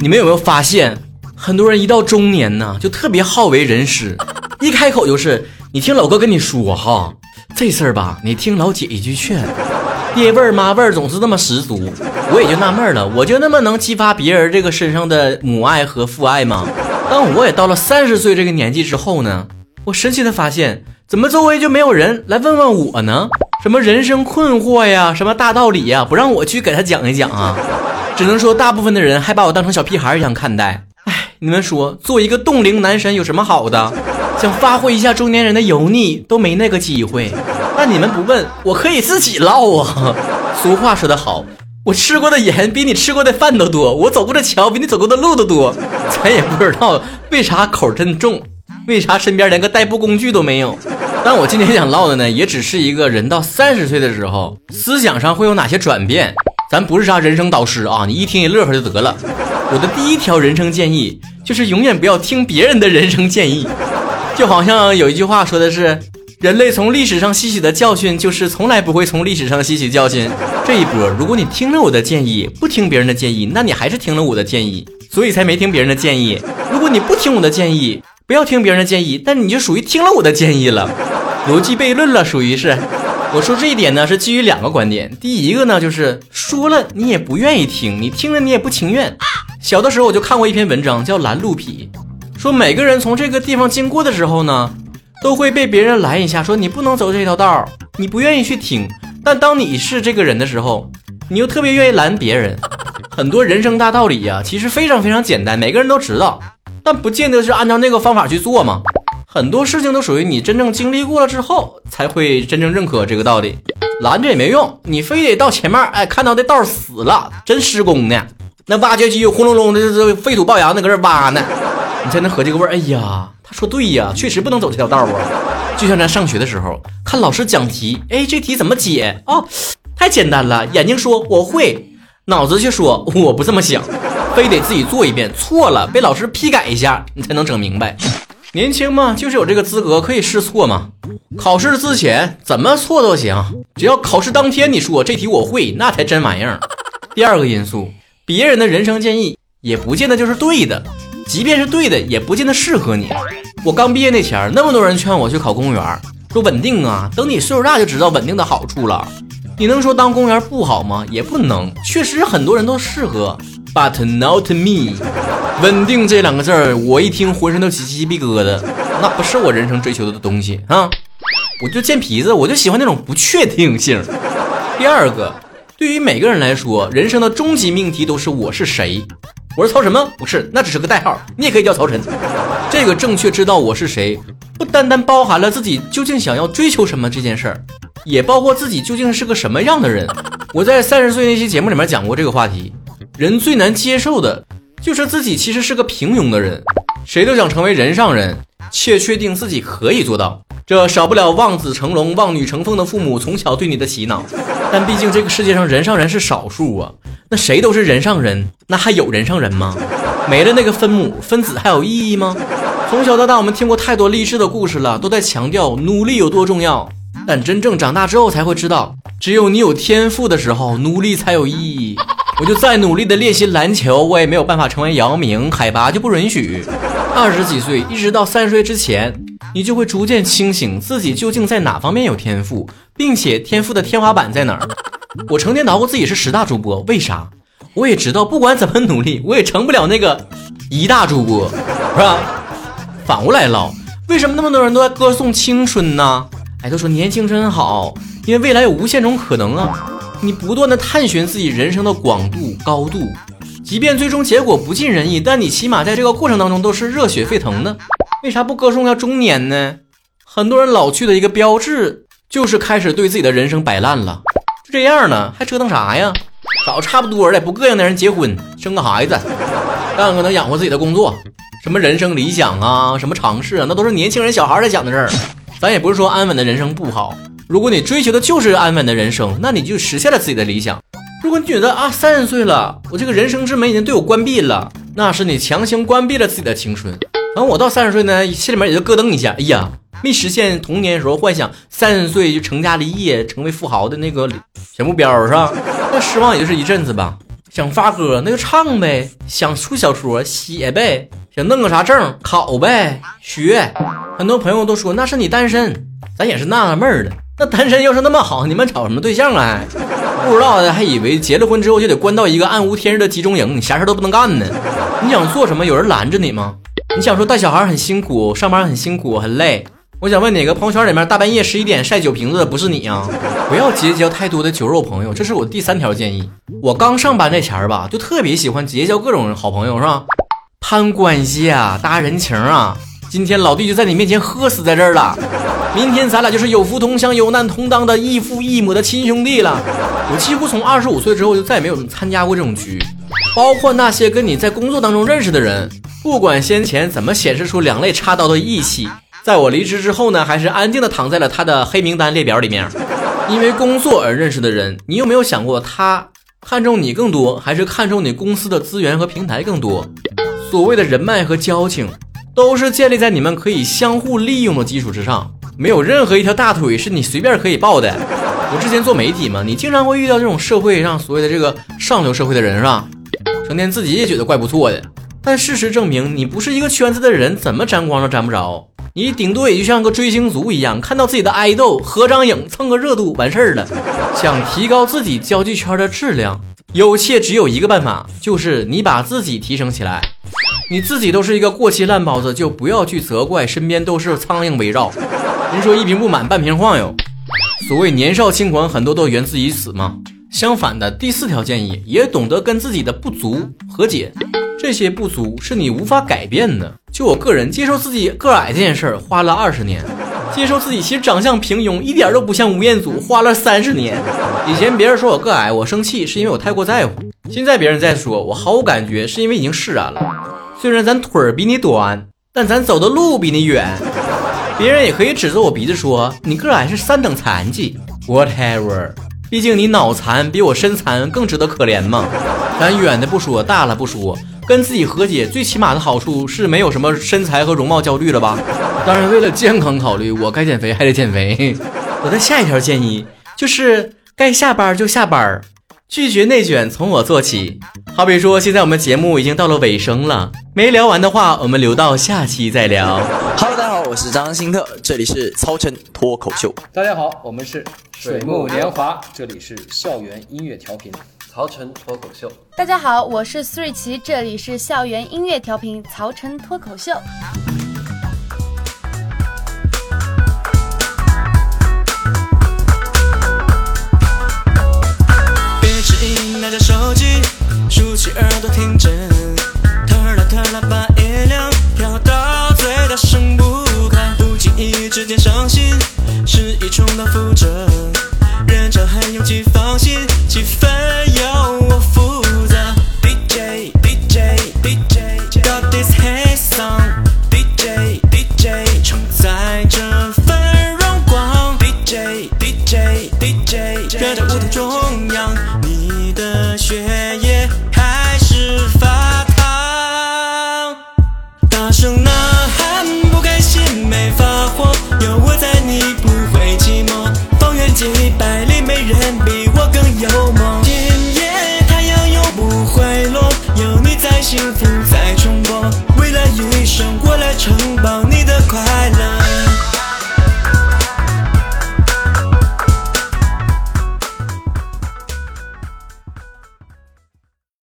你们有没有发现，很多人一到中年呢，就特别好为人师，一开口就是你听老哥跟你说哈，这事儿吧，你听老姐一句劝，爹味儿妈味儿总是那么十足。我也就纳闷了，我就那么能激发别人这个身上的母爱和父爱吗？当我也到了三十岁这个年纪之后呢，我神奇的发现，怎么周围就没有人来问问我呢？什么人生困惑呀，什么大道理呀，不让我去给他讲一讲啊？只能说，大部分的人还把我当成小屁孩一样看待。哎，你们说，做一个冻龄男神有什么好的？想发挥一下中年人的油腻都没那个机会。那你们不问，我可以自己唠啊。俗话说得好，我吃过的盐比你吃过的饭都多，我走过的桥比你走过的路都多。咱也不知道为啥口真重，为啥身边连个代步工具都没有。但我今天想唠的呢，也只是一个人到三十岁的时候，思想上会有哪些转变。咱不是啥人生导师啊，你一听一乐呵就得了。我的第一条人生建议就是永远不要听别人的人生建议，就好像有一句话说的是，人类从历史上吸取的教训就是从来不会从历史上吸取教训。这一波，如果你听了我的建议，不听别人的建议，那你还是听了我的建议，所以才没听别人的建议。如果你不听我的建议，不要听别人的建议，但你就属于听了我的建议了。逻辑悖论了，属于是。我说这一点呢，是基于两个观点。第一个呢，就是说了你也不愿意听，你听了你也不情愿。小的时候我就看过一篇文章，叫《拦路癖》，说每个人从这个地方经过的时候呢，都会被别人拦一下，说你不能走这条道你不愿意去听。但当你是这个人的时候，你又特别愿意拦别人。很多人生大道理呀，其实非常非常简单，每个人都知道，但不见得是按照那个方法去做嘛。很多事情都属于你真正经历过了之后，才会真正认可这个道理。拦着也没用，你非得到前面，哎，看到那道死了，真施工呢，那挖掘机轰隆隆的，这废土爆洋的搁这挖呢，你才能合这个味儿。哎呀，他说对呀，确实不能走这条道啊。就像咱上学的时候看老师讲题，哎，这题怎么解哦？太简单了，眼睛说我会，脑子却说我不这么想，非得自己做一遍，错了被老师批改一下，你才能整明白。年轻嘛，就是有这个资格可以试错嘛。考试之前怎么错都行，只要考试当天你说这题我会，那才真玩意儿。第二个因素，别人的人生建议也不见得就是对的，即便是对的，也不见得适合你。我刚毕业那前儿，那么多人劝我去考公务员，说稳定啊，等你岁数大就知道稳定的好处了。你能说当公务员不好吗？也不能，确实很多人都适合。But not me，稳定这两个字儿，我一听浑身都起鸡皮疙瘩，那不是我人生追求的东西啊！我就贱皮子，我就喜欢那种不确定性。第二个，对于每个人来说，人生的终极命题都是我是谁？我是曹什么？不是，那只是个代号，你也可以叫曹晨。这个正确知道我是谁，不单单包含了自己究竟想要追求什么这件事儿，也包括自己究竟是个什么样的人。我在三十岁那期节目里面讲过这个话题。人最难接受的就是自己其实是个平庸的人，谁都想成为人上人，且确定自己可以做到。这少不了望子成龙、望女成凤的父母从小对你的洗脑。但毕竟这个世界上人上人是少数啊，那谁都是人上人，那还有人上人吗？没了那个分母分子还有意义吗？从小到大我们听过太多励志的故事了，都在强调努力有多重要。但真正长大之后才会知道，只有你有天赋的时候，努力才有意义。我就再努力的练习篮球，我也没有办法成为姚明，海拔就不允许。二十几岁一直到三十岁之前，你就会逐渐清醒自己究竟在哪方面有天赋，并且天赋的天花板在哪儿。我成天捣鼓自己是十大主播，为啥？我也知道，不管怎么努力，我也成不了那个一大主播，是吧？反过来唠，为什么那么多人都在歌颂青春呢？哎，都说年轻真好，因为未来有无限种可能啊。你不断的探寻自己人生的广度高度，即便最终结果不尽人意，但你起码在这个过程当中都是热血沸腾的。为啥不歌颂下中年呢？很多人老去的一个标志就是开始对自己的人生摆烂了。就这样呢，还折腾啥呀？找差不多的不膈应的人结婚，生个孩子，干个能养活自己的工作。什么人生理想啊，什么尝试啊，那都是年轻人小孩在讲的事儿。咱也不是说安稳的人生不好。如果你追求的就是安稳的人生，那你就实现了自己的理想。如果你觉得啊，三十岁了，我这个人生之门已经对我关闭了，那是你强行关闭了自己的青春。等我到三十岁呢，心里面也就咯噔一下，哎呀，没实现童年时候幻想，三十岁就成家立业，成为富豪的那个小小目标是吧？那失望也就是一阵子吧。想发歌那就唱呗，想出小说写呗，想弄个啥证考呗学。很多朋友都说那是你单身，咱也是纳了闷儿了。那单身要是那么好，你们找什么对象啊？不知道的还以为结了婚之后就得关到一个暗无天日的集中营，你啥事都不能干呢。你想做什么，有人拦着你吗？你想说带小孩很辛苦，上班很辛苦很累。我想问哪个朋友圈里面大半夜十一点晒酒瓶子的不是你啊？不要结交太多的酒肉朋友，这是我第三条建议。我刚上班那前儿吧，就特别喜欢结交各种好朋友，是吧？攀关系啊，搭人情啊。今天老弟就在你面前喝死在这儿了，明天咱俩就是有福同享、有难同当的异父异母的亲兄弟了。我几乎从二十五岁之后就再也没有参加过这种局，包括那些跟你在工作当中认识的人，不管先前怎么显示出两肋插刀的义气。在我离职之后呢，还是安静的躺在了他的黑名单列表里面。因为工作而认识的人，你有没有想过，他看重你更多，还是看重你公司的资源和平台更多？所谓的人脉和交情，都是建立在你们可以相互利用的基础之上。没有任何一条大腿是你随便可以抱的。我之前做媒体嘛，你经常会遇到这种社会上所谓的这个上流社会的人，是吧？成天自己也觉得怪不错的，但事实证明，你不是一个圈子的人，怎么沾光都沾不着。你顶多也就像个追星族一样，看到自己的爱豆合张影蹭个热度完事儿了。想提高自己交际圈的质量，有且只有一个办法，就是你把自己提升起来。你自己都是一个过期烂包子，就不要去责怪身边都是苍蝇围绕。人说一瓶不满半瓶晃悠，所谓年少轻狂，很多都源自于此嘛。相反的，第四条建议，也懂得跟自己的不足和解。这些不足是你无法改变的。就我个人接受自己个矮这件事儿，花了二十年；接受自己其实长相平庸，一点都不像吴彦祖，花了三十年。以前别人说我个矮，我生气是因为我太过在乎；现在别人再说我毫无感觉，是因为已经释然了。虽然咱腿儿比你短，但咱走的路比你远。别人也可以指着我鼻子说你个矮是三等残疾，whatever。毕竟你脑残比我身残更值得可怜嘛。咱远的不说，大了不说。跟自己和解，最起码的好处是没有什么身材和容貌焦虑了吧？当然，为了健康考虑，我该减肥还得减肥。我的下一条建议就是该下班就下班，拒绝内卷，从我做起。好比说，现在我们节目已经到了尾声了，没聊完的话，我们留到下期再聊。Hello，大家好，我是张新特，这里是曹晨脱口秀。大家好，我们是水木年华，这里是校园音乐调频。曹晨脱口秀，大家好，我是苏瑞奇，这里是校园音乐调频曹晨脱口秀。我的中央，你的血液开始发烫，大声呐喊，不开心没发火，有我在，你不会寂寞。方圆几百里，没人比我更有梦。今夜太阳永不会落，有你在，幸福在重播。为了余生，过来承包你。